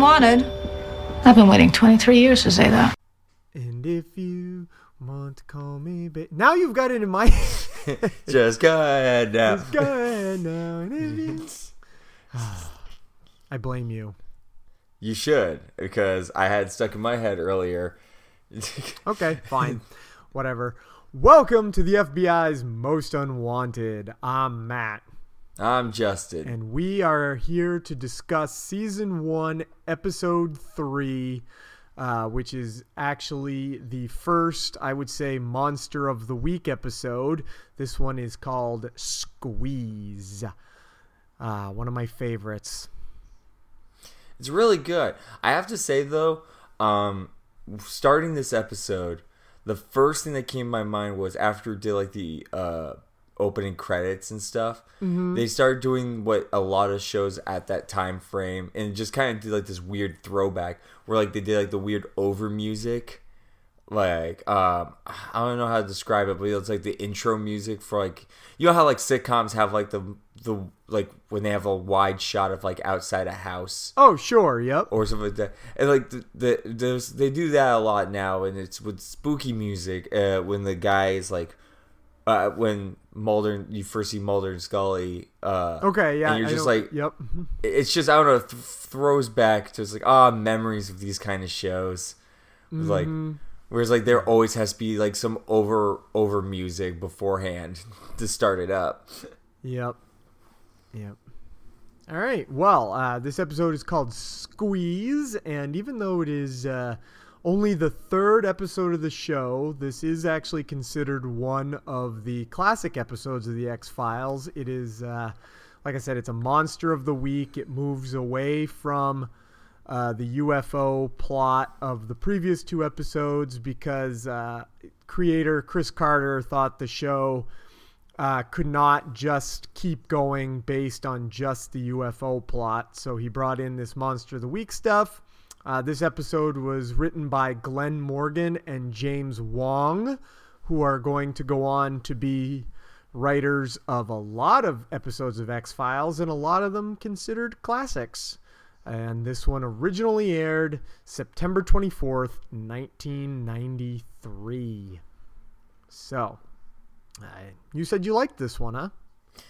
FBI's most unwanted. I've been waiting 23 years to say that. And if you want to call me ba- now you've got it in my Just go ahead now. Just go ahead now. and if you- I blame you. You should, because I had stuck in my head earlier. Okay, fine. Whatever. Welcome to the FBI's Most Unwanted. I'm Matt, I'm Justin. and we are here to discuss Season 1, Episode 3, uh, which is actually the first, I would say, Monster of the Week episode. This one is called Squeeze. Uh, one of my favorites. It's really good. I have to say though, um, starting this episode, the first thing that came to my mind was after did like the uh, opening credits and stuff. They started doing what a lot of shows at that time frame, and just kind of did like this weird throwback where like they did like the weird over music. Like um, I don't know how to describe it, but it's like the intro music for like you know how like sitcoms have like the the like when they have a wide shot of like outside a house Oh, sure. Yep. or something like that. And like the, the there's they do that a lot now, and it's with spooky music. Uh, when the guy is like, uh, when Mulder, you first see Mulder and Scully. Uh, Okay, yeah. and you're I just like, yep. it's just I don't know, th- throws back to it's like ah memories of these kind of shows. Like, Mm-hmm. whereas like there always has to be like some over over music beforehand to start it up. Yep. Yep. All right. Well, uh, this episode is called Squeeze, and even though it is uh, only the third episode of the show, this is actually considered one of the classic episodes of the X Files. It is, uh, like I said, it's a monster of the week. It moves away from uh, the UFO plot of the previous two episodes because uh, creator Chris Carter thought the show uh, could not just keep going based on just the UFO plot. So he brought in this Monster of the Week stuff. Uh, this episode was written by Glenn Morgan and James Wong, who are going to go on to be writers of a lot of episodes of X Files, and a lot of them considered classics. And this one originally aired September 24th, 1993. So, uh, you said you liked this one, huh?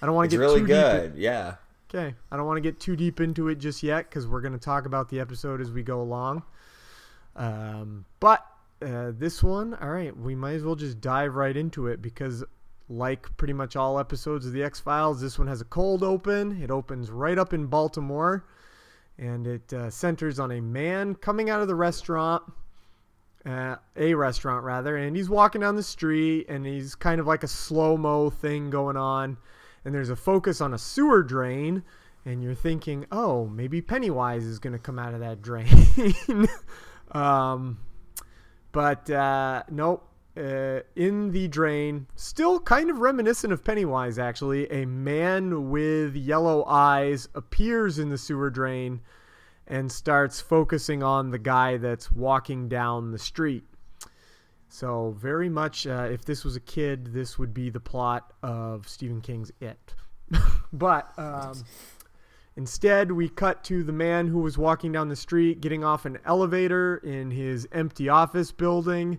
I don't want to get really too good. Yeah. Okay, I don't want to get too deep into it just yet because we're going to talk about the episode as we go along. Um, but uh, this one, all right, we might as well just dive right into it because, like pretty much all episodes of the X Files, this one has a cold open. It opens right up in Baltimore, and it uh, centers on a man coming out of the restaurant uh, a restaurant rather, and he's walking down the street, and he's kind of like a slow mo thing going on, and there's a focus on a sewer drain, and you're thinking, oh, maybe Pennywise is going to come out of that drain, um, but uh, nope. Uh, in the drain, still kind of reminiscent of Pennywise, actually, a man with yellow eyes appears in the sewer drain and starts focusing on the guy that's walking down the street. So, very much, uh, if this was a kid, this would be the plot of Stephen King's It. but um, instead, we cut to the man who was walking down the street, getting off an elevator in his empty office building.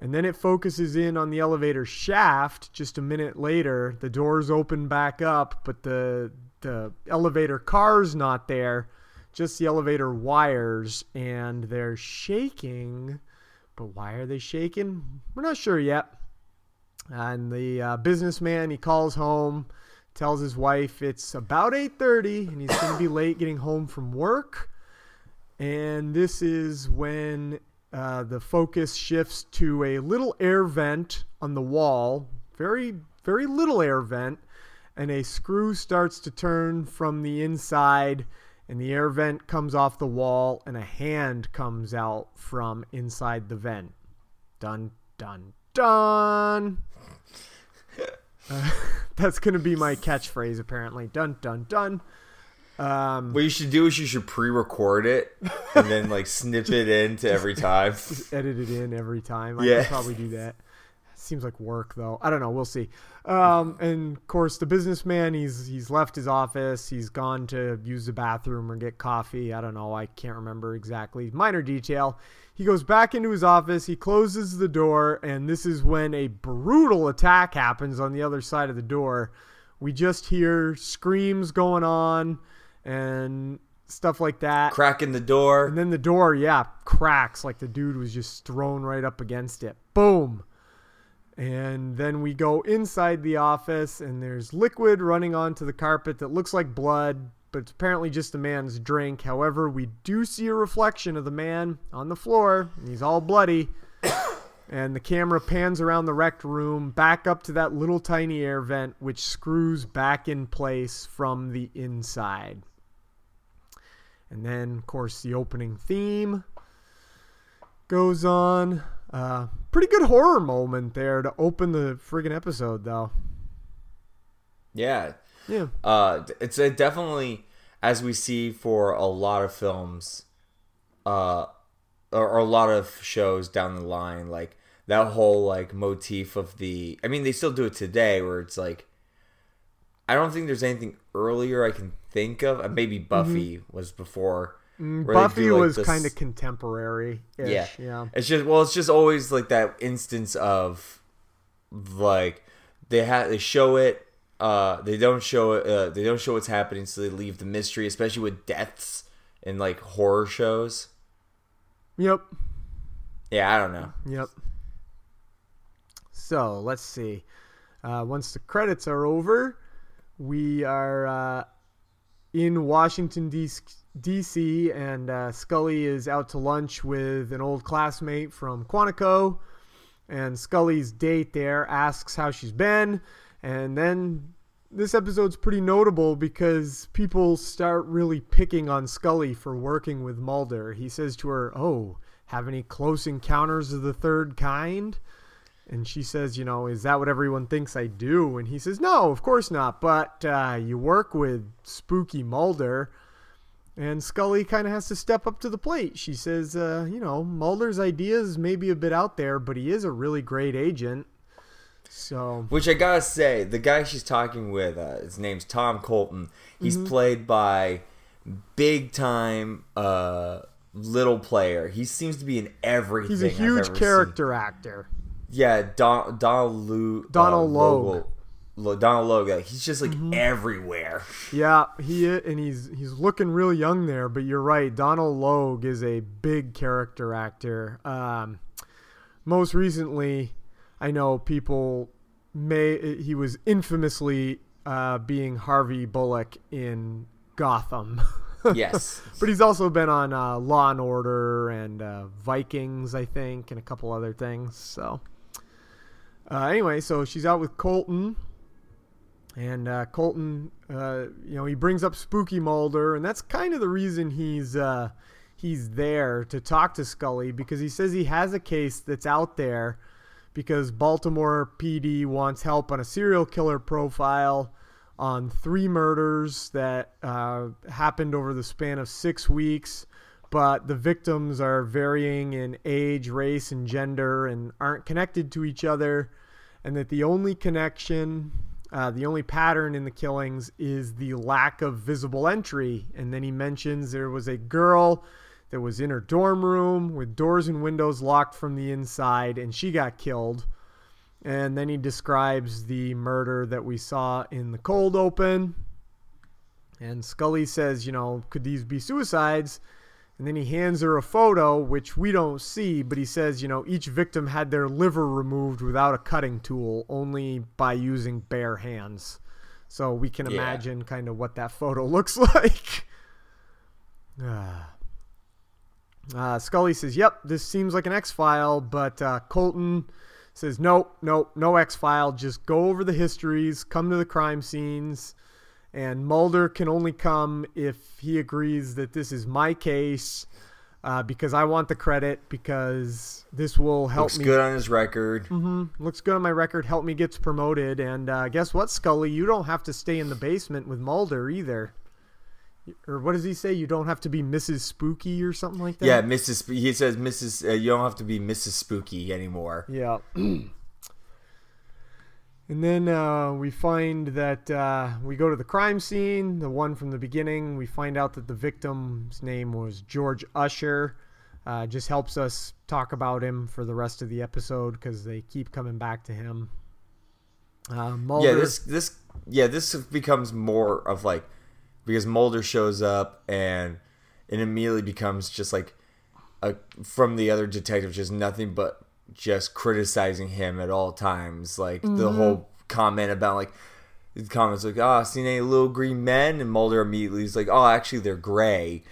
And then it focuses in on the elevator shaft. Just a minute later, the doors open back up, but the the elevator car's not there just the elevator wires and they're shaking. But why are they shaking? We're not sure yet. And the uh, businessman he calls home, tells his wife it's about 8:30 and he's going to be late getting home from work. And this is when uh, the focus shifts to a little air vent on the wall, very very little air vent, and a screw starts to turn from the inside, and the air vent comes off the wall, and a hand comes out from inside the vent. Dun, dun, dun. Uh, that's going to be my catchphrase, apparently. Dun, dun, dun. Um, What you should do is you should pre-record it and then like snip it into every time. edit it in every time. I Yeah. could probably do that. Seems like work though. I don't know. We'll see. Um, and of course, the businessman he's he's left his office. He's gone to use the bathroom or get coffee. I don't know. I can't remember exactly. Minor detail. He goes back into his office. He closes the door, and this is when a brutal attack happens on the other side of the door. We just hear screams going on and stuff like that. Cracking the door. And then the door, yeah, cracks like the dude was just thrown right up against it. Boom. And then we go inside the office, and there's liquid running onto the carpet that looks like blood, but it's apparently just a man's drink. However, we do see a reflection of the man on the floor, and he's all bloody. and the camera pans around the wrecked room, back up to that little tiny air vent, which screws back in place from the inside. And then, of course, the opening theme goes on. Uh, pretty good horror moment there to open the friggin' episode, though. Yeah. Yeah. Uh, it's a definitely as we see for a lot of films, uh, or, or a lot of shows down the line, like that whole like motif of the. I mean, they still do it today, where it's like. I don't think there's anything earlier I can think of. Uh, Maybe Buffy was before. They Buffy do, like, was this- kind of contemporary. yeah. Yeah. It's just well, it's just always like that instance of like they have they show it, uh, they don't show it, uh, they don't show what's happening, so they leave the mystery, especially with deaths in like horror shows. Yep. Yeah, I don't know. Yep. So let's see. Uh, once the credits are over, we are uh, in Washington D.C. and uh, Scully is out to lunch with an old classmate from Quantico, and Scully's date there asks how she's been, and then this episode's pretty notable because people start really picking on Scully for working with Mulder. He says to her, "Oh, have any close encounters of the third kind?" And she says, you know, is that what everyone thinks I do? And he says, no, of course not. But uh, you work with spooky Mulder. And Scully kind of has to step up to the plate. She says, uh, you know, Mulder's ideas may be a bit out there, but he is a really great agent. So, Which I gotta say, the guy she's talking with, uh, his name's Tom Colton. He's played by big time uh, little player. He seems to be in everything. he's a huge character actor. Yeah, Don, Donald Lu, Donald uh, Logue. Logue. Donald Logue. He's just like Mm-hmm. everywhere. Yeah, he and he's he's looking real young there, but you're right. Donald Logue is a big character actor. Um, most recently, I know people may he was infamously uh, being Harvey Bullock in Gotham. Yes. But he's also been on uh, Law and Order and uh, Vikings, I think, and a couple other things. So, uh, anyway, so she's out with Colton, and uh, Colton, uh, you know, he brings up Spooky Mulder, and that's kind of the reason he's uh, he's there to talk to Scully because he says he has a case that's out there because Baltimore PD wants help on a serial killer profile on three murders that uh, happened over the span of six weeks, but the victims are varying in age, race, and gender and aren't connected to each other, and that the only connection, uh, the only pattern in the killings is the lack of visible entry. And then he mentions there was a girl that was in her dorm room with doors and windows locked from the inside, and she got killed. And then he describes the murder that we saw in the cold open. And Scully says, you know, could these be suicides? And then he hands her a photo, which we don't see, but he says, you know, each victim had their liver removed without a cutting tool, only by using bare hands. So we can Yeah. imagine kind of what that photo looks like. Uh, Scully says, "Yep, this seems like an X file," but uh, Colton says, nope, nope, no X file. Just go over the histories, come to the crime scenes. And Mulder can only come if he agrees that this is my case uh, because I want the credit because this will help Looks me. good on his record. Mm-hmm. Looks good on my record. Help me gets promoted. And uh, guess what, Scully? You don't have to stay in the basement with Mulder either. Or what does he say? You don't have to be Mrs. Spooky or something like that. Yeah, Mrs. He says Mrs. Uh, you don't have to be Mrs. Spooky anymore. Yeah. and then uh, we find that uh, we go to the crime scene, the one from the beginning. We find out that the victim's name was George Usher. Uh, just helps us talk about him for the rest of the episode because they keep coming back to him. Uh, Mulder, Yeah, this this yeah this becomes more of like because Mulder shows up and it immediately becomes just like a from the other detectives just nothing but just criticizing him at all times like the Mm-hmm. whole comment about like the comments like oh seen any little green men and Mulder immediately is like oh actually they're gray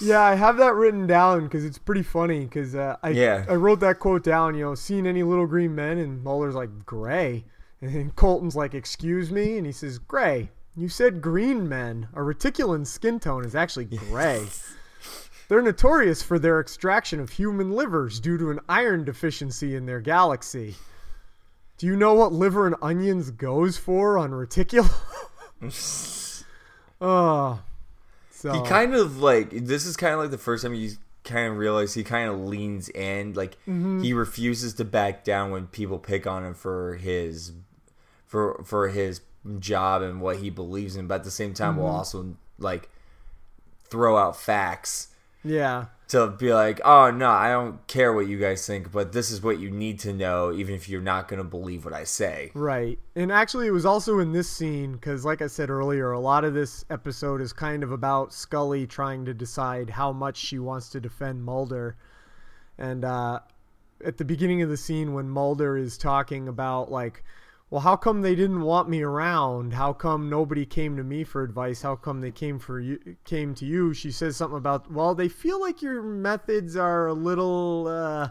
Yeah, I have that written down because it's pretty funny. Because uh, I Yeah. I wrote that quote down. You know, seen any little green men? And Mulder's like gray, and then Colton's like, "Excuse me," and he says, "Gray." You said green men. A reticulan skin tone is actually gray. They're notorious for their extraction of human livers due to an iron deficiency in their galaxy. Do you know what liver and onions goes for on reticula? oh, so he kind of like this is kind of like the first time you kind of realize he kind of leans in like Mm-hmm. he refuses to back down when people pick on him for his for for his job and what he believes in but at the same time Mm-hmm. will also like throw out facts yeah. to be like oh no i don't care what you guys think but this is what you need to know even if you're not going to believe what i say Right. And actually, it was also in this scene because, like I said earlier, a lot of this episode is kind of about Scully trying to decide how much she wants to defend Mulder. And uh, at the beginning of the scene, when Mulder is talking about, like, well, how come they didn't want me around? How come nobody came to me for advice? How come they came for you? Came to you? She says something about, well, they feel like your methods are a little. Uh,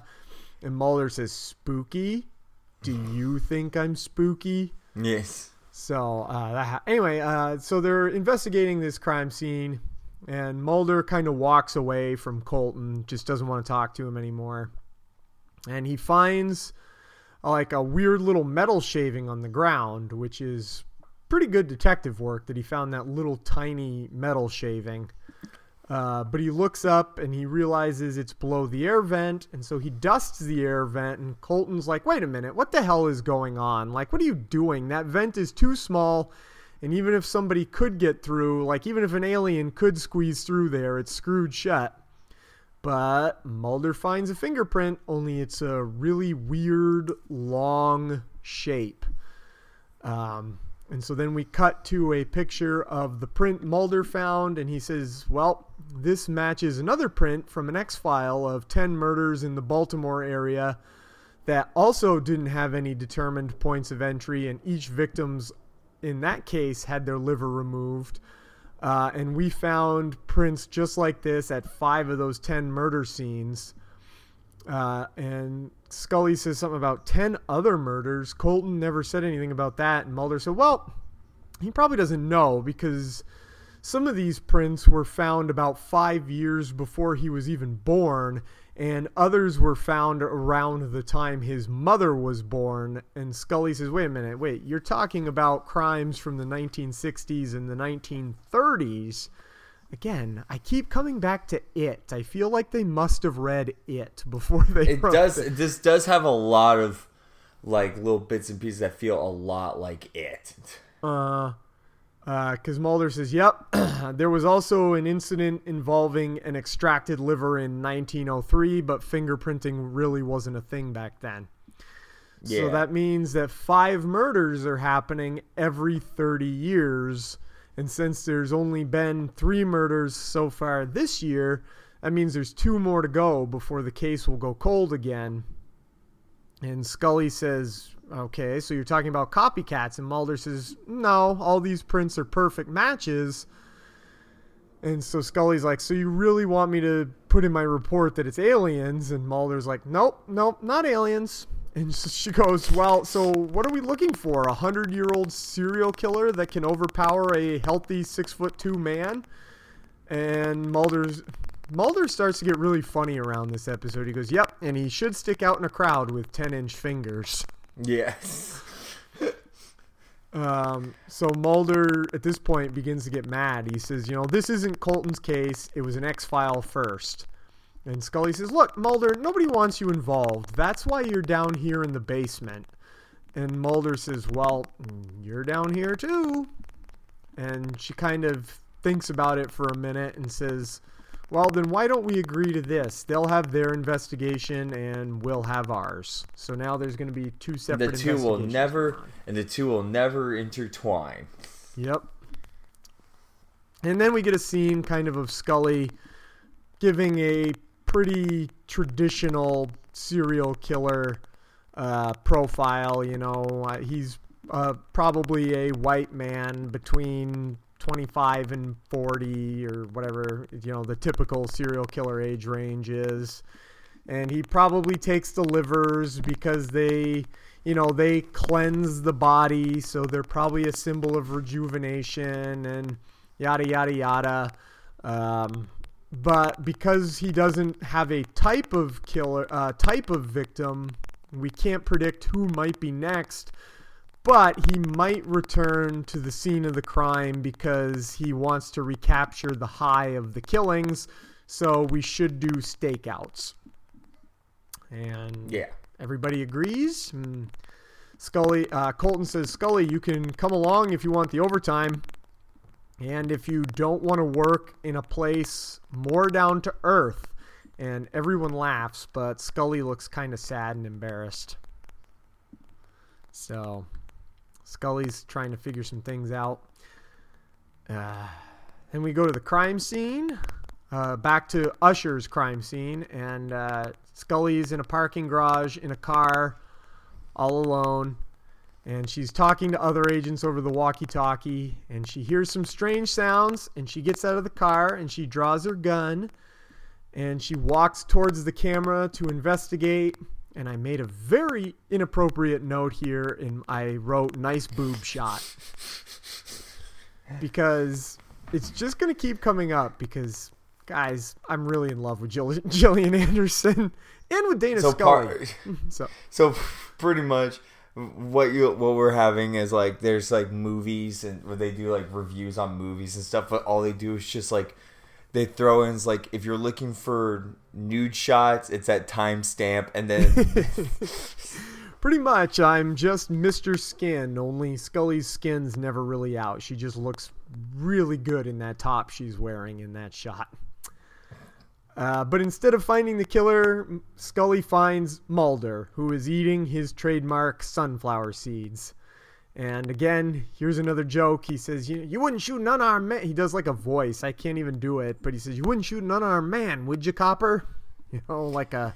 and Mulder says, spooky. Do you think I'm spooky? yes So uh, that ha- anyway, uh, so they're investigating this crime scene, and Mulder kind of walks away from Colton, just doesn't want to talk to him anymore, and he finds like a weird little metal shaving on the ground, which is pretty good detective work that he found that little tiny metal shaving. Uh, but he looks up and he realizes it's below the air vent, and so he dusts the air vent. And Colton's like, "Wait a minute, what the hell is going on? Like, what are you doing? That vent is too small, and even if somebody could get through, like even if an alien could squeeze through there, it's screwed shut." But Mulder finds a fingerprint, only it's a really weird, long shape. Um, and so then we cut to a picture of the print Mulder found, and he says, Well, this matches another print from an X file of 10 murders in the Baltimore area that also didn't have any determined points of entry, and each victim's in that case had their liver removed. Uh, and we found prints just like this at five of those 10 murder scenes. Uh, and Scully says something about 10 other murders. Colton never said anything about that. And Mulder said, well, he probably doesn't know because some of these prints were found about five years before he was even born, and others were found around the time his mother was born. And Scully says, wait a minute, wait, you're talking about crimes from the 1960s and the 1930s. Again, I keep coming back to it. I feel like they must have read it before they it does it. this does have a lot of like little bits and pieces that feel a lot like it Uh, Uh, because Mulder says, "Yep, there was also an incident involving an extracted liver in 1903, but fingerprinting really wasn't a thing back then. Yeah. So that means that five murders are happening every 30 years, and since there's only been three murders so far this year, that means there's two more to go before the case will go cold again." And Scully says, Okay, so you're talking about copycats. And Mulder says, No, all these prints are perfect matches. And so Scully's like, So you really want me to put in my report that it's aliens? And Mulder's like, Nope, nope, not aliens. And so she goes, Well, so what are we looking for? A hundred year old serial killer that can overpower a healthy six foot two man? And Mulder's Mulder starts to get really funny around this episode. He goes, Yep, and he should stick out in a crowd with ten inch fingers. Yes. Um, so Mulder at this point begins to get mad. He says, "You know, this isn't Colton's case. It was an X file first. And Scully says, "Look, Mulder, nobody wants you involved. That's why you're down here in the basement." And Mulder says, "Well, you're down here too." And she kind of thinks about it for a minute and says, "Well, then why don't we agree to this? They'll have their investigation and we'll have ours. So now there's going to be two separate. The two will investigations never, and the two will never intertwine. Yep. And then we get a scene kind of of Scully giving a pretty traditional serial killer uh, profile. You know, uh, he's uh, probably a white man between 25 and 40 or whatever, you know, the typical serial killer age range is. And he probably takes the livers because they, you know, they cleanse the body. So they're probably a symbol of rejuvenation and yada, yada, yada. Um, but because he doesn't have a type of killer, uh, type of victim, we can't predict who might be next. But he might return to the scene of the crime because he wants to recapture the high of the killings. So we should do stakeouts. And Yeah. everybody agrees. And Scully, uh, Colton says, Scully, you can come along if you want the overtime. And if you don't want to work in a place more down to earth. And everyone laughs, but Scully looks kind of sad and embarrassed. So Scully's trying to figure some things out. Uh, then we go to the crime scene. Uh, back to Usher's crime scene, and uh, Scully's in a parking garage in a car, all alone, and she's talking to other agents over the walkie-talkie, and she hears some strange sounds, and she gets out of the car and she draws her gun, and she walks towards the camera to investigate. And I made a very inappropriate note here, and I wrote "nice boob shot" because it's just gonna keep coming up because guys, I'm really in love with Jill- Gillian Anderson and with Dana So Scully. so so pretty much what you what we're having is like there's like movies and where they do like reviews on movies and stuff but all they do is just like they throw in like if you're looking for nude shots it's at timestamp and then pretty much, I'm just Mr. Skin. Only Scully's skin's never really out. She just looks really good in that top she's wearing in that shot. Uh, but instead of finding the killer, Scully finds Mulder, who is eating his trademark sunflower seeds. And again, here's another joke. He says, "You, you wouldn't shoot an unarmed man." He does like a voice. I can't even do it, but he says, "You wouldn't shoot an unarmed man, would you, Copper?" You know, like a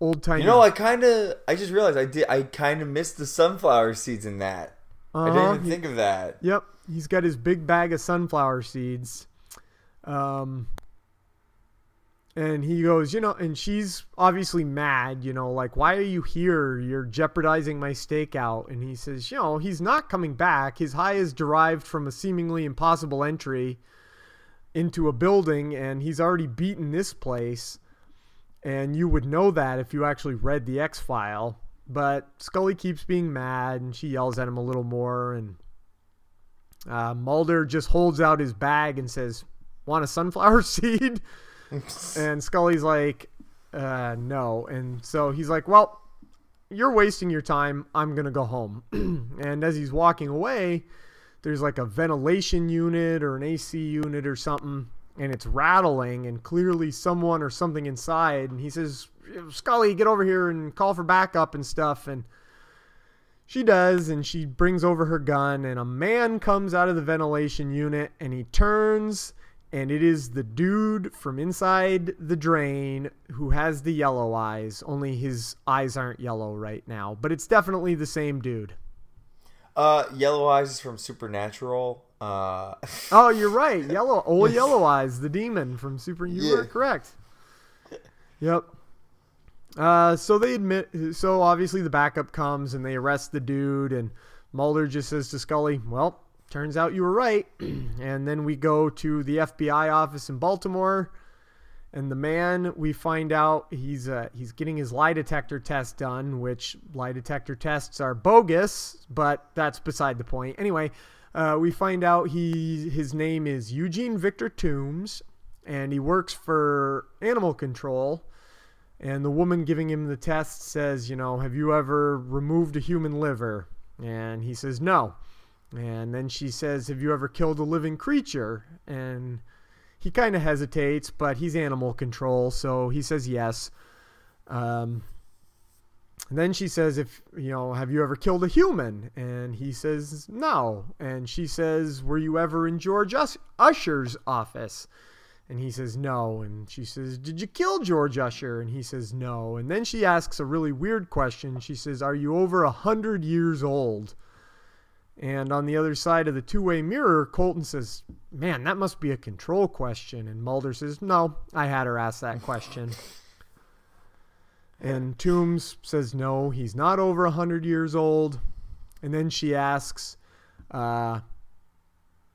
old time. you know I kind of I just realized I did I kind of missed the sunflower seeds in that I didn't Uh-huh. even think of that Yep, he's got his big bag of sunflower seeds. Um, and he goes, you know, and she's obviously mad, you know, like, why are you here? You're jeopardizing my stakeout. And he says, you know, he's not coming back. His high is derived from a seemingly impossible entry into a building, and he's already beaten this place. And you would know that if you actually read the X file. But Scully keeps being mad, and she yells at him a little more, and uh, Mulder just holds out his bag and says, "Want a sunflower seed?" and Scully's like, uh, "No." And so he's like, "Well, you're wasting your time. I'm gonna go home." and as he's walking away, there's like a ventilation unit or an AC unit or something, and it's rattling, and clearly someone or something inside. And he says, "Scully, get over here and call for backup and stuff." And she does, and she brings over her gun, and a man comes out of the ventilation unit, and he turns, and it is the dude from inside the drain who has the yellow eyes. Only his eyes aren't yellow right now, but it's definitely the same dude. uh Yellow Eyes is from Supernatural uh Oh, you're right. Yellow, old Yellow Eyes, the demon from Super. You Yeah. were correct. Yep. Uh, so they admit. So obviously the backup comes and they arrest the dude, and Mulder just says to Scully, "Well, turns out you were right." and then we go to the FBI office in Baltimore, and the man we find out he's uh, he's getting his lie detector test done, which lie detector tests are bogus, but that's beside the point. Anyway, uh, we find out he his name is Eugene Victor Tooms, and he works for Animal Control. And the woman giving him the test says, you know, have you ever removed a human liver? And he says, no. And then she says, have you ever killed a living creature? And he kind of hesitates, but he's animal control, so he says yes. Um, then she says, if, you know, have you ever killed a human? And he says, no. And she says, were you ever in George Us- Usher's office? And he says, no. And she says, Did you kill George Usher? And he says, no. And then she asks a really weird question. She says, Are you over a 100 years old? And on the other side of the two way mirror, Colton says, Man, that must be a control question. And Mulder says, No, I had her ask that question. And Tooms says, No, he's not over a 100 years old. And then she asks, uh,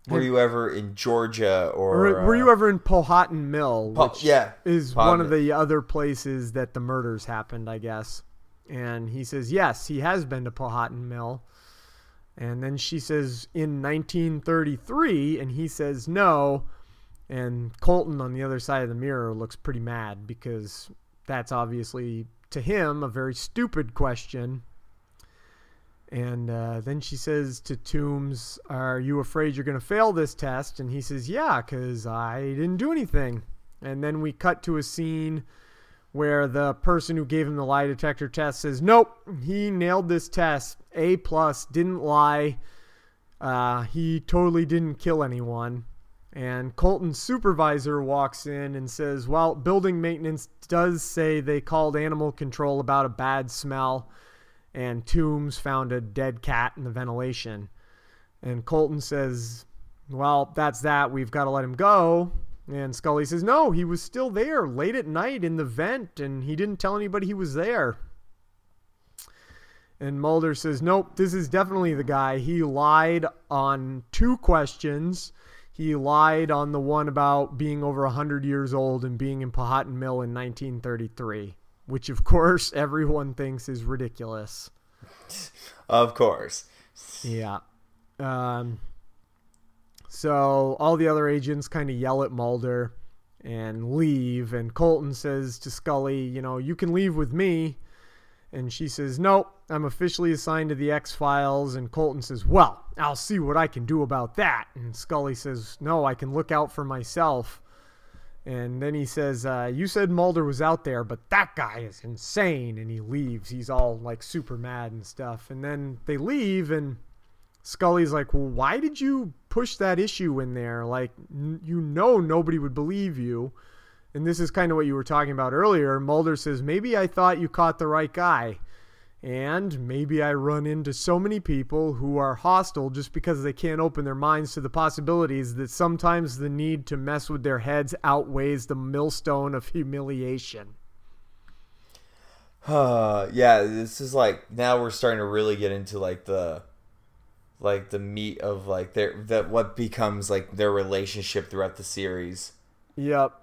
Were you ever in Georgia or Were, were you uh, ever in Powhatan Mill? Po- which yeah, is Powhatan one of the other places that the murders happened, I guess. And he says, yes, he has been to Powhatan Mill. And then she says, in 1933, and he says, no. And Colton on the other side of the mirror looks pretty mad because that's obviously, to him, a very stupid question. And uh, then she says to Tooms, Are you afraid you're going to fail this test? And he says, Yeah, because I didn't do anything. And then we cut to a scene where the person who gave him the lie detector test says, Nope, he nailed this test. A plus, didn't lie. Uh, he totally didn't kill anyone. And Colton's supervisor walks in and says, Well, building maintenance does say they called animal control about a bad smell and Tooms found a dead cat in the ventilation. And Colton says, Well, that's that. We've got to let him go. And Scully says, No, he was still there late at night in the vent, and he didn't tell anybody he was there. And Mulder says, Nope, this is definitely the guy. He lied on two questions. He lied on the one about being over 100 years old and being in Powhatan Mill in 1933 which of course everyone thinks is ridiculous. Of course. Yeah. Um, so all the other agents kind of yell at Mulder and leave, and Colton says to Scully, "You know, you can leave with me." And she says, "Nope, I'm officially assigned to the X Files." And Colton says, "Well, I'll see what I can do about that." And Scully says, "No, I can look out for myself." And then he says, uh, You said Mulder was out there, but that guy is insane. And he leaves. He's all like super mad and stuff. And then they leave, and Scully's like, Well, why did you push that issue in there? Like, n- you know, nobody would believe you. And this is kind of what you were talking about earlier. Mulder says, Maybe I thought you caught the right guy. And maybe I run into so many people who are hostile just because they can't open their minds to the possibilities that sometimes the need to mess with their heads outweighs the millstone of humiliation. Uh, yeah, this is like now we're starting to really get into like the like the meat of like their that what becomes like their relationship throughout the series. Yep.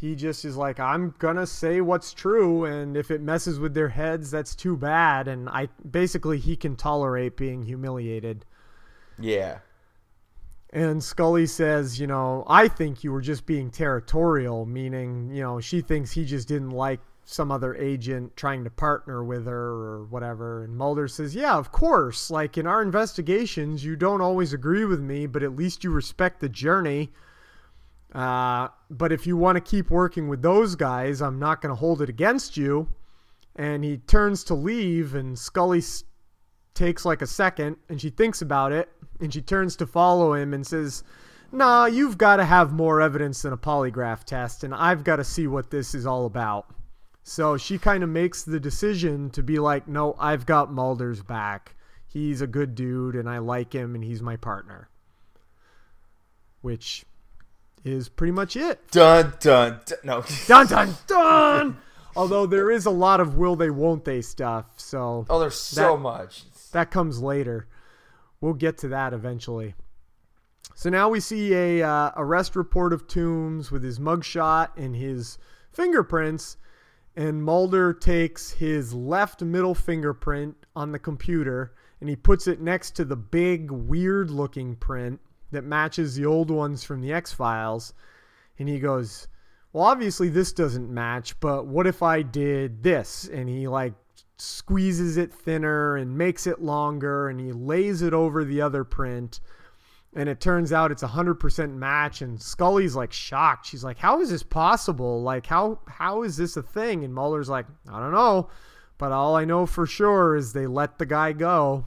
He just is like, I'm gonna say what's true, and if it messes with their heads, that's too bad. And I basically he can tolerate being humiliated. Yeah. And Scully says, you know, I think you were just being territorial, meaning, you know, she thinks he just didn't like some other agent trying to partner with her or whatever. And Mulder says, yeah, of course. Like in our investigations, you don't always agree with me, but at least you respect the journey. Uh, but if you want to keep working with those guys, I'm not going to hold it against you. And he turns to leave, and Scully s- takes like a second, and she thinks about it, and she turns to follow him and says, Nah, you've got to have more evidence than a polygraph test, and I've got to see what this is all about. So she kind of makes the decision to be like, No, I've got Mulder's back. He's a good dude, and I like him, and he's my partner. Which is pretty much it. Dun dun, dun no. Dun dun dun! Although there is a lot of will they, won't they stuff. So Oh, there's so That- much. that comes later. We'll get to that eventually. So now we see a uh, arrest report of Tooms with his mugshot and his fingerprints, and Mulder takes his left middle fingerprint on the computer and he puts it next to the big weird-looking print that matches the old ones from the X Files, and he goes, "Well, obviously this doesn't match, but what if I did this?" And he like squeezes it thinner and makes it longer and he lays it over the other print and it turns out it's a 100% match and scully's like shocked. She's like how is this possible? Like how how is this a thing? And mulder's like i don't know but all i know for sure is they let the guy go.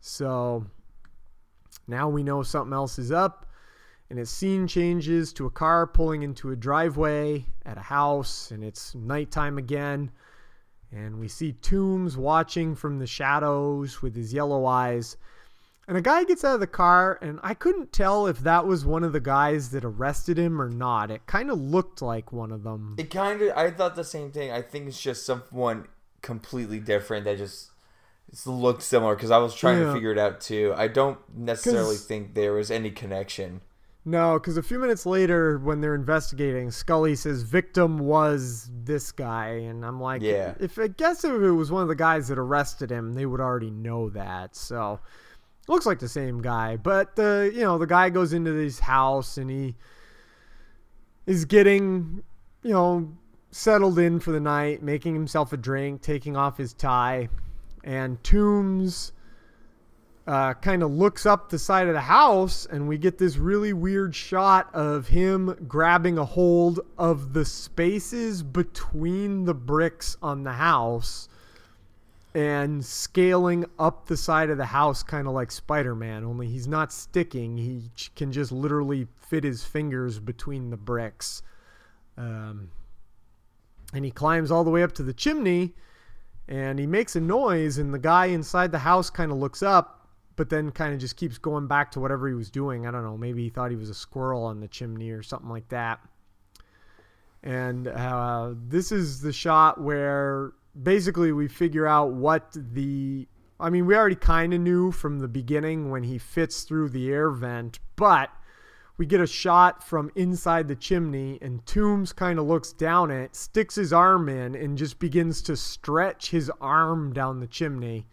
So now we know something else is up and his scene changes to a car pulling into a driveway at a house and it's nighttime again and we see Tooms watching from the shadows with his yellow eyes. And a guy gets out of the car, and I couldn't tell if that was one of the guys that arrested him or not. It kind of looked like one of them. It kind of. I thought the same thing. I think it's just someone completely different that just looked similar because I was trying Yeah. to figure it out too. I don't necessarily think there was any connection. No, because a few minutes later, when they're investigating, Scully says victim was this guy, and I'm like, Yeah. If I guess if it was one of the guys that arrested him, they would already know that. So, looks like the same guy. But the you know the guy goes into his house and he is getting you know settled in for the night, making himself a drink, taking off his tie, and Tooms uh, kind of looks up the side of the house, and we get this really weird shot of him grabbing a hold of the spaces between the bricks on the house and scaling up the side of the house, kind of like Spider Man, only he's not sticking. He can just literally fit his fingers between the bricks. Um, and he climbs all the way up to the chimney and he makes a noise and the guy inside the house kind of looks up but then kind of just keeps going back to whatever he was doing i don't know maybe he thought he was a squirrel on the chimney or something like that and uh, this is the shot where basically we figure out what the i mean we already kind of knew from the beginning when he fits through the air vent but we get a shot from inside the chimney and Tooms kind of looks down it, sticks his arm in and just begins to stretch his arm down the chimney.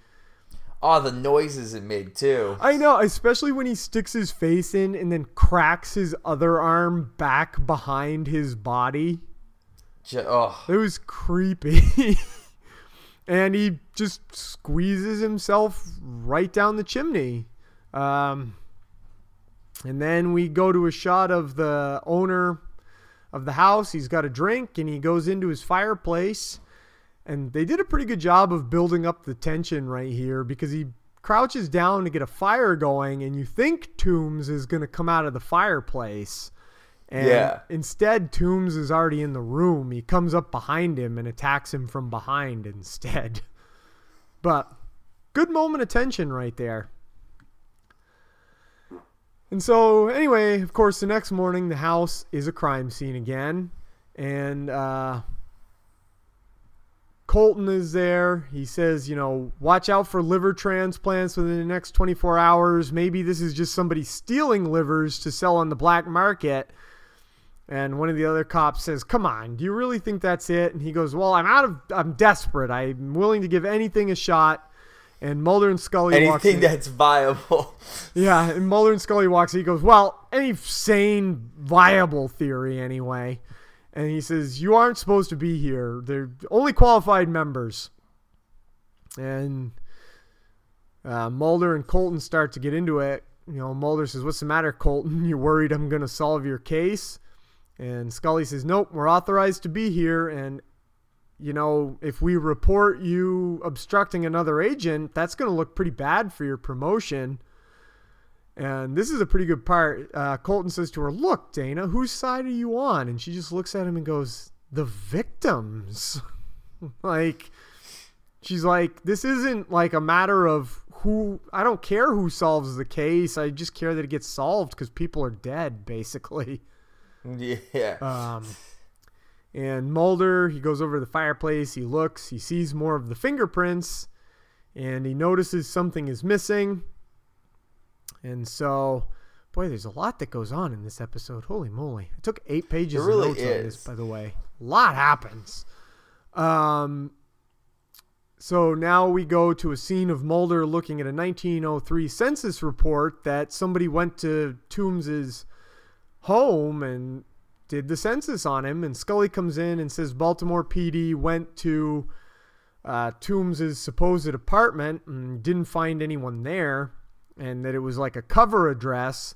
Oh, the noises it made too. I know, especially when he sticks his face in and then cracks his other arm back behind his body. Oh, It was creepy. and he just squeezes himself right down the chimney. Um, and then we go to a shot of the owner of the house. He's got a drink and he goes into his fireplace. And they did a pretty good job of building up the tension right here because he crouches down to get a fire going, and you think Tooms is going to come out of the fireplace. And Yeah. instead, Tooms is already in the room. He comes up behind him and attacks him from behind instead. But good moment of tension right there. And so, anyway, of course, the next morning, the house is a crime scene again. And uh, Colton is there. He says, you know, watch out for liver transplants within the next 24 hours. Maybe this is just somebody stealing livers to sell on the black market. And one of the other cops says, "Come on, do you really think that's it?" And he goes, "Well, I'm out of I'm desperate. I'm willing to give anything a shot." And Mulder and Scully walks anything in. that's viable. Yeah, and Mulder and Scully walks. in. He goes, "Well, any sane, viable theory, anyway." And he says, "You aren't supposed to be here. They're only qualified members." And uh, Mulder and Colton start to get into it. You know, Mulder says, "What's the matter, Colton? You worried I'm going to solve your case?" And Scully says, "Nope, we're authorized to be here, and you know, if we report you obstructing another agent, that's going to look pretty bad for your promotion." And this is a pretty good part. Uh, Colton says to her, Look, Dana, whose side are you on? And she just looks at him and goes, The victims. like, she's like, This isn't like a matter of who, I don't care who solves the case. I just care that it gets solved because people are dead, basically. yeah. Um, And Mulder, he goes over to the fireplace, he looks, he sees more of the fingerprints, and he notices something is missing. And so, boy, there's a lot that goes on in this episode. Holy moly. It took eight pages It really of notes on this, is. by the way. A lot happens. Um, so now we go to a scene of Mulder looking at a 1903 census report that somebody went to Tooms's home and did the census on him. And Scully comes in and says Baltimore PD went to uh, Tooms's supposed apartment and didn't find anyone there, and that it was like a cover address,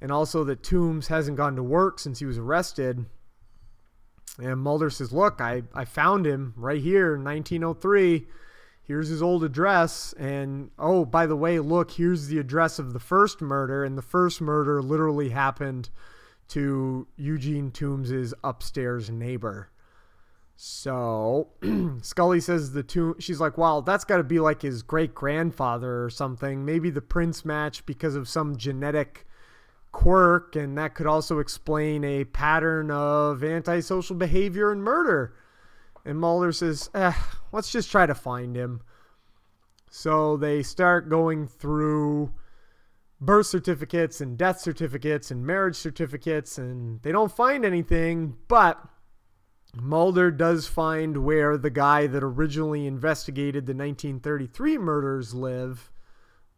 and also that Tooms hasn't gone to work since he was arrested. And Mulder says, Look, I, I found him right here in 1903. Here's his old address. And oh, by the way, look, here's the address of the first murder. And the first murder literally happened to Eugene Tooms's upstairs neighbor. So Scully says the tomb. She's like, "Wow, that's got to be like his great grandfather or something. Maybe the prints match because of some genetic quirk, and that could also explain a pattern of antisocial behavior and murder." And Mulder says, eh, "Let's just try to find him." So they start going through birth certificates and death certificates and marriage certificates, and they don't find anything, but Mulder does find where the guy that originally investigated the 1933 murders live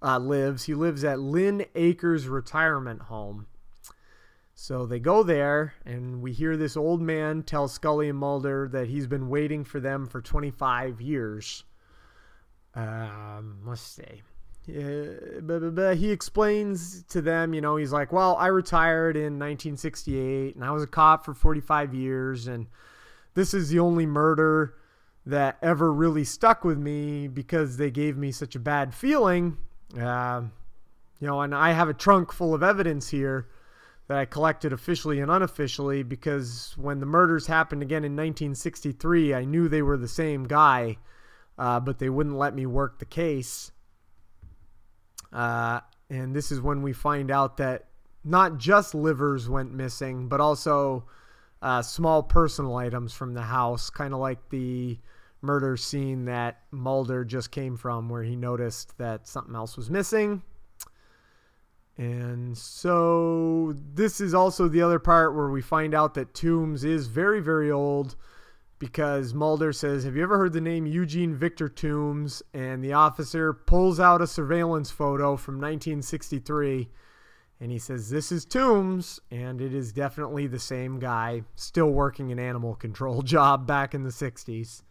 uh, lives. He lives at Lynne Acres Retirement Home. So they go there, and we hear this old man tell Scully and Mulder that he's been waiting for them for 25 years. Um, let's see. He explains to them, you know, he's like, well, I retired in 1968, and I was a cop for 45 years, and this is the only murder that ever really stuck with me because they gave me such a bad feeling. Uh, you know, and I have a trunk full of evidence here that I collected officially and unofficially because when the murders happened again in 1963, I knew they were the same guy, uh, but they wouldn't let me work the case. Uh, and this is when we find out that not just livers went missing, but also uh, small personal items from the house, kind of like the murder scene that Mulder just came from, where he noticed that something else was missing. And so this is also the other part where we find out that Toombs is very, very old because Mulder says, Have you ever heard the name Eugene Victor Tooms? And the officer pulls out a surveillance photo from 1963 and he says, This is Tooms. And it is definitely the same guy still working an animal control job back in the 60s.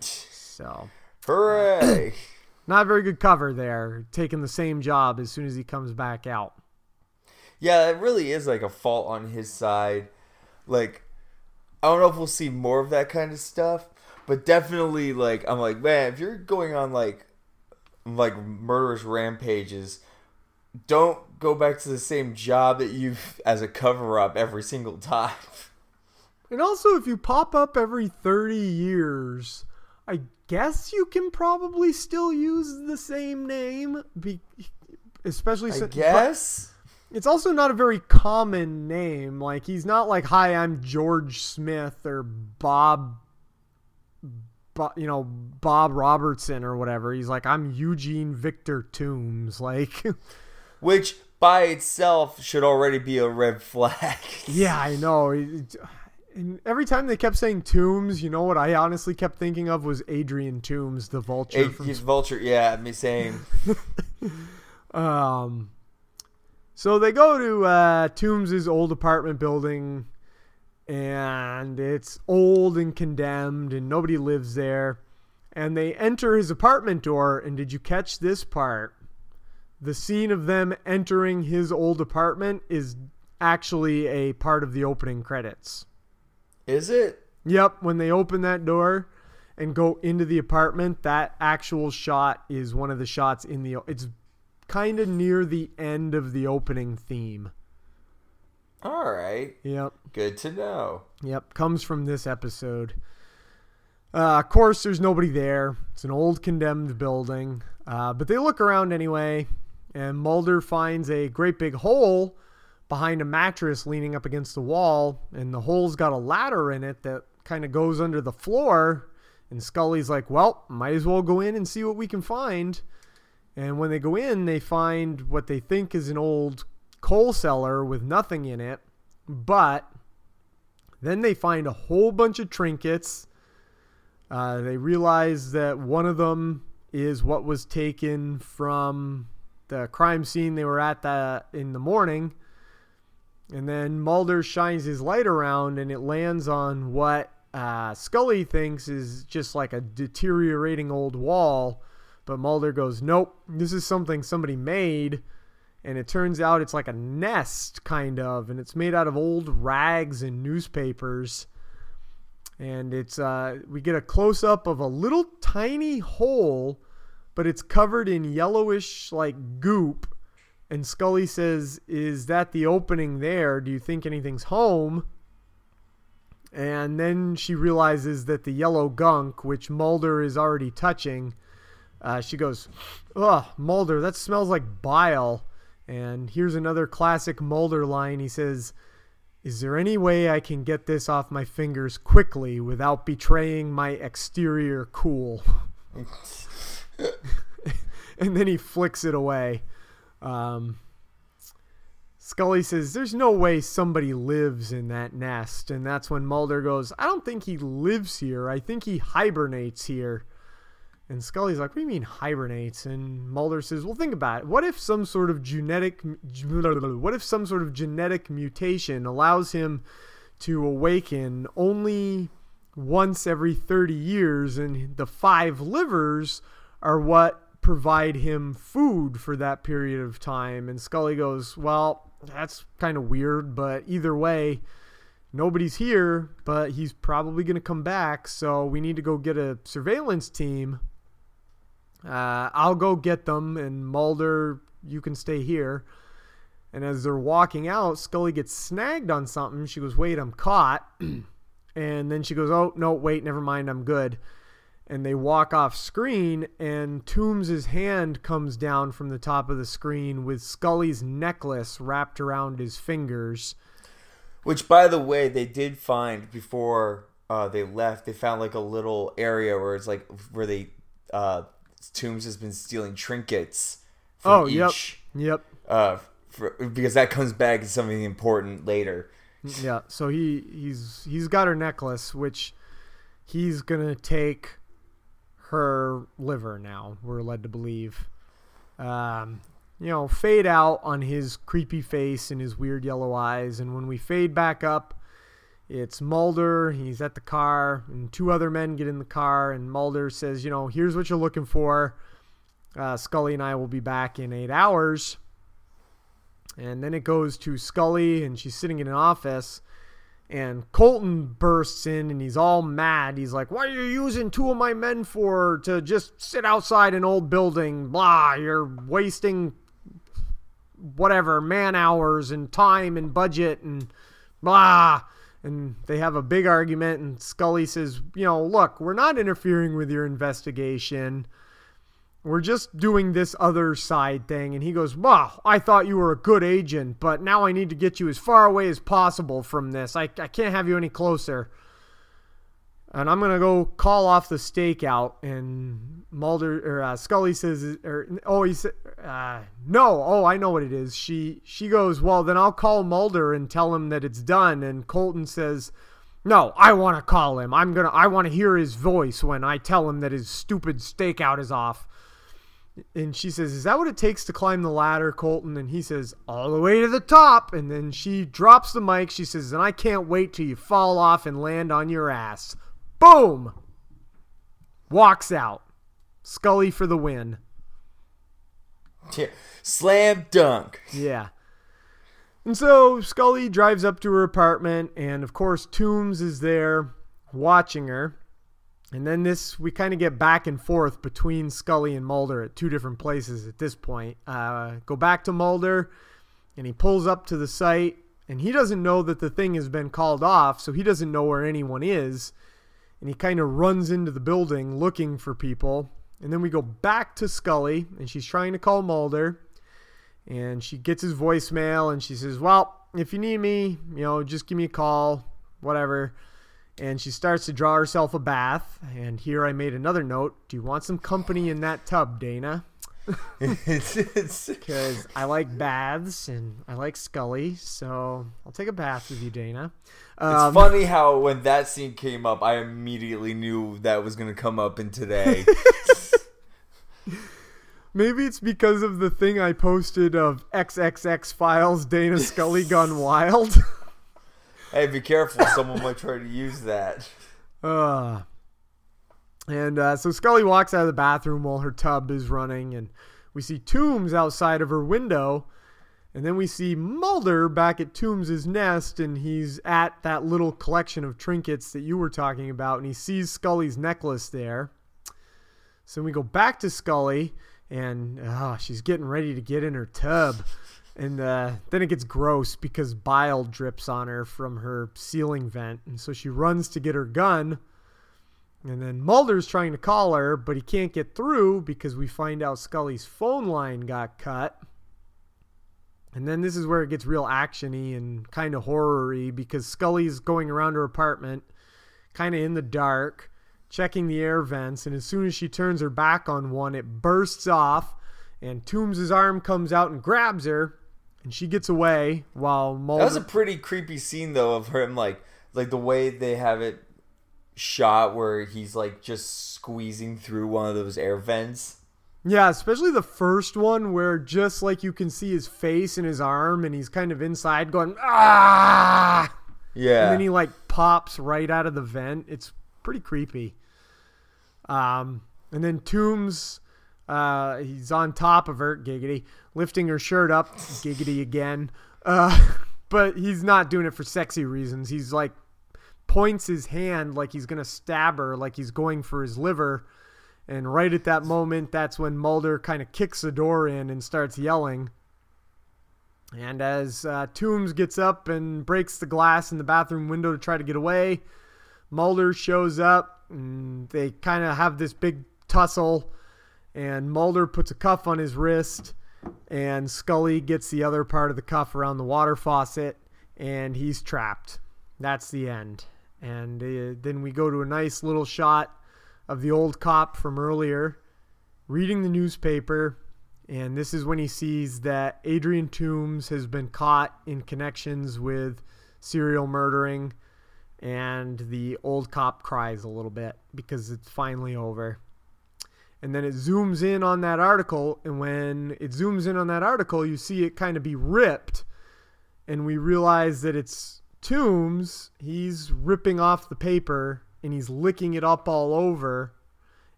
So, Hooray! not very good cover there, taking the same job as soon as he comes back out. yeah, it really is like a fault on his side. Like, I don't know if we'll see more of that kind of stuff, but definitely, like, I'm like, man, if you're going on like, like murderous rampages, don't go back to the same job that you've as a cover up every single time. And also, if you pop up every 30 years, I guess you can probably still use the same name, be, especially I guess. It's also not a very common name. Like he's not like, "Hi, I'm George Smith" or Bob, Bo, you know, Bob Robertson or whatever. He's like, "I'm Eugene Victor Tooms." Like, Which by itself should already be a red flag. yeah, I know. And every time they kept saying Toomes, you know what I honestly kept thinking of was Adrian Toombs, the vulture Hey, from he's vulture. Yeah, me saying. Um, so they go to uh, Tooms's old apartment building, and it's old and condemned, and nobody lives there. And they enter his apartment door, and did you catch this part? The scene of them entering his old apartment is actually a part of the opening credits. Is it? Yep, when they open that door and go into the apartment, that actual shot is one of the shots in the. It's kind of near the end of the opening theme. All right. Yep, Good to know. yep, comes from this episode. Uh, of course, there's nobody there. It's an old condemned building, uh, but they look around anyway, and Mulder finds a great big hole behind a mattress leaning up against the wall, and the hole's got a ladder in it that kind of goes under the floor. And Scully's like, well, might as well go in and see what we can find. And when they go in, they find what they think is an old coal cellar with nothing in it. But then they find a whole bunch of trinkets. Uh, they realize that one of them is what was taken from the crime scene they were at the, in the morning. And then Mulder shines his light around and it lands on what uh, Scully thinks is just like a deteriorating old wall. But Mulder goes, nope, this is something somebody made. And it turns out it's like a nest, kind of. And it's made out of old rags and newspapers. And it's, uh, we get a close up of a little tiny hole, but it's covered in yellowish, like goop and Scully says, Is that the opening there? Do you think anything's home? And then she realizes that the yellow gunk, which Mulder is already touching, uh, she goes, Ugh, Mulder, that smells like bile. And here's another classic Mulder line. He says, Is there any way I can get this off my fingers quickly without betraying my exterior cool? and then he flicks it away. Um, Scully says, There's no way somebody lives in that nest. And that's when Mulder goes, I don't think he lives here. I think he hibernates here. And Scully's like, What do you mean hibernates? And Mulder says, Well, think about it. What if some sort of genetic, what if some sort of genetic mutation allows him to awaken only once every 30 years, and the five livers are what provide him food for that period of time. And Scully goes, Well, that's kind of weird, but either way, nobody's here, but he's probably going to come back. So we need to go get a surveillance team. Uh, I'll go get them, and Mulder, you can stay here. And as they're walking out, Scully gets snagged on something. She goes, Wait, I'm caught. and then she goes, Oh, no, wait, never mind, I'm good and they walk off screen and Tooms's hand comes down from the top of the screen with Scully's necklace wrapped around his fingers. Which by the way, they did find before uh, they left, they found like a little area where it's like where they uh, Tooms has been stealing trinkets oh, yep. Yep. Uh, for, because that comes back as something important later. Yeah, so he he's he's got her necklace which he's going to take her liver now, we're led to believe. Um, you know, fade out on his creepy face and his weird yellow eyes. And when we fade back up, it's Mulder. He's at the car, and two other men get in the car. And Mulder says, You know, here's what you're looking for. Uh, Scully and I will be back in eight hours. And then it goes to Scully, and she's sitting in an office and Colton bursts in and he's all mad. He's like, What are you using two of my men for to just sit outside an old building? Blah, you're wasting whatever man hours and time and budget and blah. And they have a big argument, and Scully says, You know, look, we're not interfering with your investigation. We're just doing this other side thing. And he goes, Well, I thought you were a good agent, but now I need to get you as far away as possible from this. I, I can't have you any closer. And I'm to go call off the stakeout. And Mulder, or uh, Scully says, or, Oh, he said, uh, No, oh, I know what it is. She, she goes, Well, then I'll call Mulder and tell him that it's done. And Colton says, no, I want to call him. I'm to I want to hear his voice when I tell him that his stupid stakeout is off. And she says, Is that what it takes to climb the ladder, Colton? And he says, All the way to the top. And then she drops the mic. She says, And I can't wait till you fall off and land on your ass. Boom! Walks out. Scully for the win. Yeah. Slam dunk. Yeah. And so Scully drives up to her apartment, and of course, Tooms is there watching her. And then this, we kind of get back and forth between Scully and Mulder at two different places at this point. Uh, go back to Mulder, and he pulls up to the site, and he doesn't know that the thing has been called off, so he doesn't know where anyone is. And he kind of runs into the building looking for people. And then we go back to Scully, and she's trying to call Mulder. And she gets his voicemail, and she says, Well, if you need me, you know, just give me a call, whatever. and she starts to draw herself a bath. And here I made another note: Do you want some company in that tub, Dana? It's, it's, Because I like baths and I like Scully, so I'll take a bath with you, Dana. it's Um, funny how when that scene came up, I immediately knew that was going to come up in today. Maybe it's because of the thing I posted of XXX files Dana Scully gone wild. hey, be careful. Someone might try to use that. Uh, and uh, so Scully walks out of the bathroom while her tub is running, and we see Tooms outside of her window. And then we see Mulder back at Tooms' nest, and he's at that little collection of trinkets that you were talking about, and he sees Scully's necklace there. So we go back to Scully, and uh, she's getting ready to get in her tub. And uh, then it gets gross because bile drips on her from her ceiling vent. And so she runs to get her gun. And then Mulder's trying to call her, but he can't get through because we find out Scully's phone line got cut. And then this is where it gets real actiony and kind of horror-y because Scully's going around her apartment, kind of in the dark, checking the air vents, and as soon as she turns her back on one, it bursts off, and Tooms' arm comes out and grabs her, and she gets away while Mulder. That was a pretty creepy scene, though, of him like like the way they have it shot, where he's like just squeezing through one of those air vents. Yeah, especially the first one where just like you can see his face and his arm, and he's kind of inside going ah, Yeah, and then he like pops right out of the vent. It's pretty creepy. Um, and then Tooms, uh, he's on top of her, giggity, lifting her shirt up, giggity again. Uh, but he's not doing it for sexy reasons. He's like points his hand like he's gonna stab her, like he's going for his liver. And right at that moment, that's when Mulder kind of kicks the door in and starts yelling. And as uh, Tooms gets up and breaks the glass in the bathroom window to try to get away, Mulder shows up. And they kind of have this big tussle. And Mulder puts a cuff on his wrist. And Scully gets the other part of the cuff around the water faucet. And he's trapped. That's the end. And uh, then we go to a nice little shot of the old cop from earlier reading the newspaper. And this is when he sees that Adrian Tooms has been caught in connections with serial murdering. And the old cop cries a little bit because it's finally over. And then it zooms in on that article. And when it zooms in on that article, you see it kind of be ripped. And we realize that it's Tooms. He's ripping off the paper and he's licking it up all over.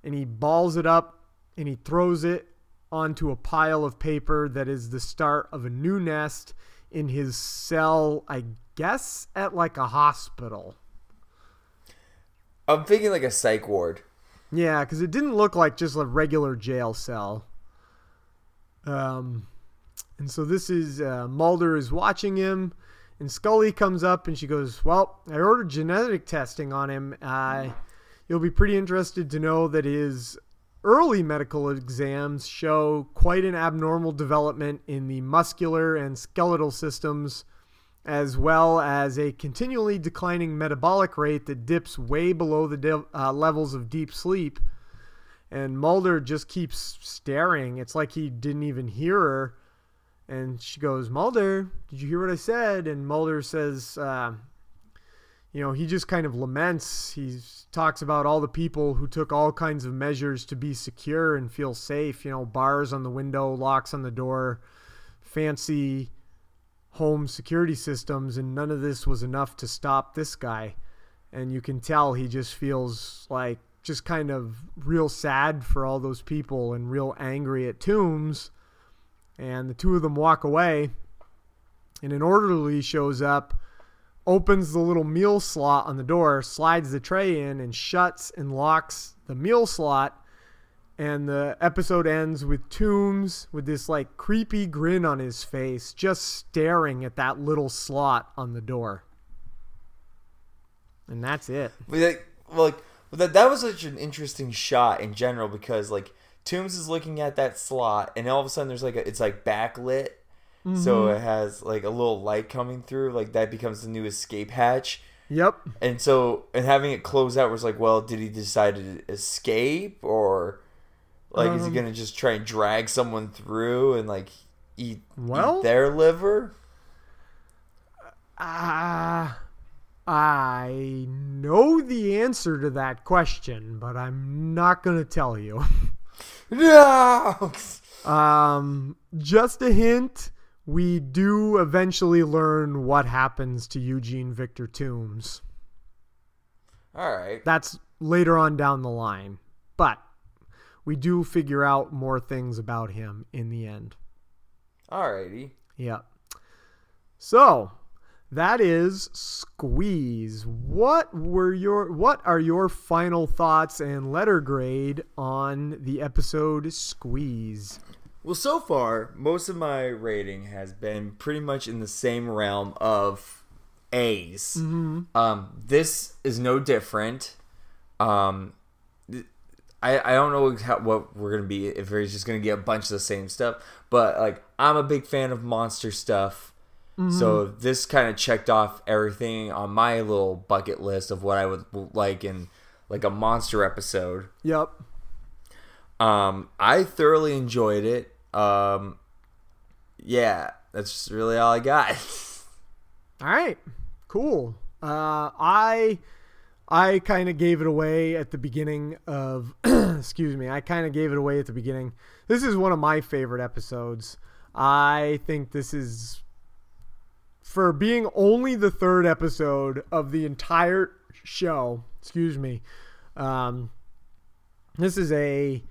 And he balls it up and he throws it onto a pile of paper that is the start of a new nest in his cell, I guess at like a hospital. I'm thinking like a psych ward. Yeah, because it didn't look like just a regular jail cell. Um, and so this is uh, Mulder is watching him, and Scully comes up and she goes, "Well, I ordered genetic testing on him. Uh, you'll be pretty interested to know that his early medical exams show quite an abnormal development in the muscular and skeletal systems." As well as a continually declining metabolic rate that dips way below the de- uh, levels of deep sleep. And Mulder just keeps staring. It's like he didn't even hear her. And she goes, Mulder, did you hear what I said? And Mulder says, uh, you know, he just kind of laments. He talks about all the people who took all kinds of measures to be secure and feel safe. You know, bars on the window, locks on the door, fancy home security systems, and none of this was enough to stop this guy. And you can tell he just feels like just kind of real sad for all those people and real angry at Tooms. And the two of them walk away, and an orderly shows up, opens the little meal slot on the door, slides the tray in, and shuts and locks the meal slot. And the episode ends with Tooms with this like creepy grin on his face, just staring at that little slot on the door. And that's it. Like, like that that was such an interesting shot in general because like Tooms is looking at that slot, and all of a sudden there's like a, it's like backlit, so it has like a little light coming through. Like that becomes the new escape hatch. Yep. And so, and having it close out was like, well, did he decide to escape or like is he Um, gonna just try and drag someone through and like eat, Well- eat their liver? Ah, I know the answer to that question, but I'm not gonna tell you. No. Um, just a hint. We do eventually learn what happens to Eugene Victor Tooms. All right. That's later on down the line, but we do figure out more things about him in the end. All righty. Yep. So that is Squeeze. What were your what are your final thoughts and letter grade on the episode Squeeze? Well, so far, most of my rating has been pretty much in the same realm of A's. Um, this is no different. Um, I, I don't know how, what we're gonna be if we're just gonna get a bunch of the same stuff, but like I'm a big fan of monster stuff. So this kind of checked off everything on my little bucket list of what I would like in like a monster episode. Yep. Um, I thoroughly enjoyed it. Um, yeah, that's just really all I got. All right. Cool. Uh I I kind of gave it away at the beginning of excuse me. I kind of gave it away at the beginning. This is one of my favorite episodes. I think this is for being only the third episode of the entire show. Excuse me. Um, this is a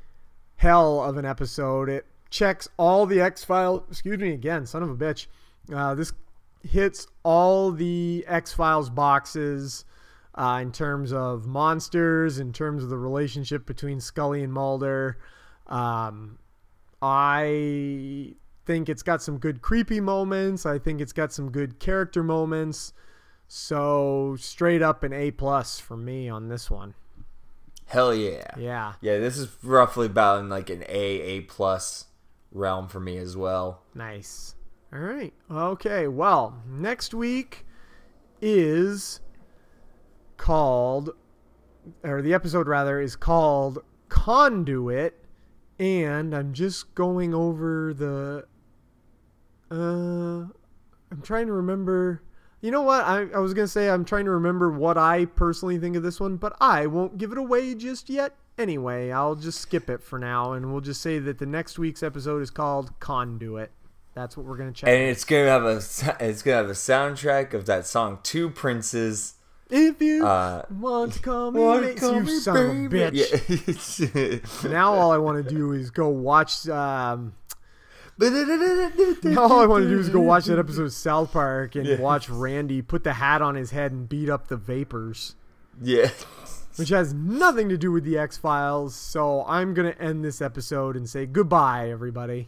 hell of an episode. It checks all the X Files. Excuse me again, son of a bitch. Uh, this hits all the X Files boxes uh, in terms of monsters, in terms of the relationship between Scully and Mulder. Um, I think it's got some good creepy moments. I think it's got some good character moments. So straight up an A plus for me on this one. Hell yeah. Yeah. Yeah, this is roughly about in like an A, A plus realm for me as well. Nice. All right. Okay. Well, next week is called, or the episode rather, is called Conduit. And I'm just going over the. Uh, I'm trying to remember. You know what? I, I was going to say I'm trying to remember what I personally think of this one, but I won't give it away just yet. Anyway, I'll just skip it for now, and we'll just say that the next week's episode is called Conduit. That's what we're gonna check. And it's gonna have a it's gonna have a soundtrack of that song Two Princes. if you Uh, want to call me, wanna call you me son of a baby. bitch. Yeah. Now all I want to do is go watch. Um, all I want to do is go watch that episode of South Park and watch Randy put the hat on his head and beat up the Vapors, Yeah. which has nothing to do with the X Files. So I'm gonna end this episode and say goodbye, everybody.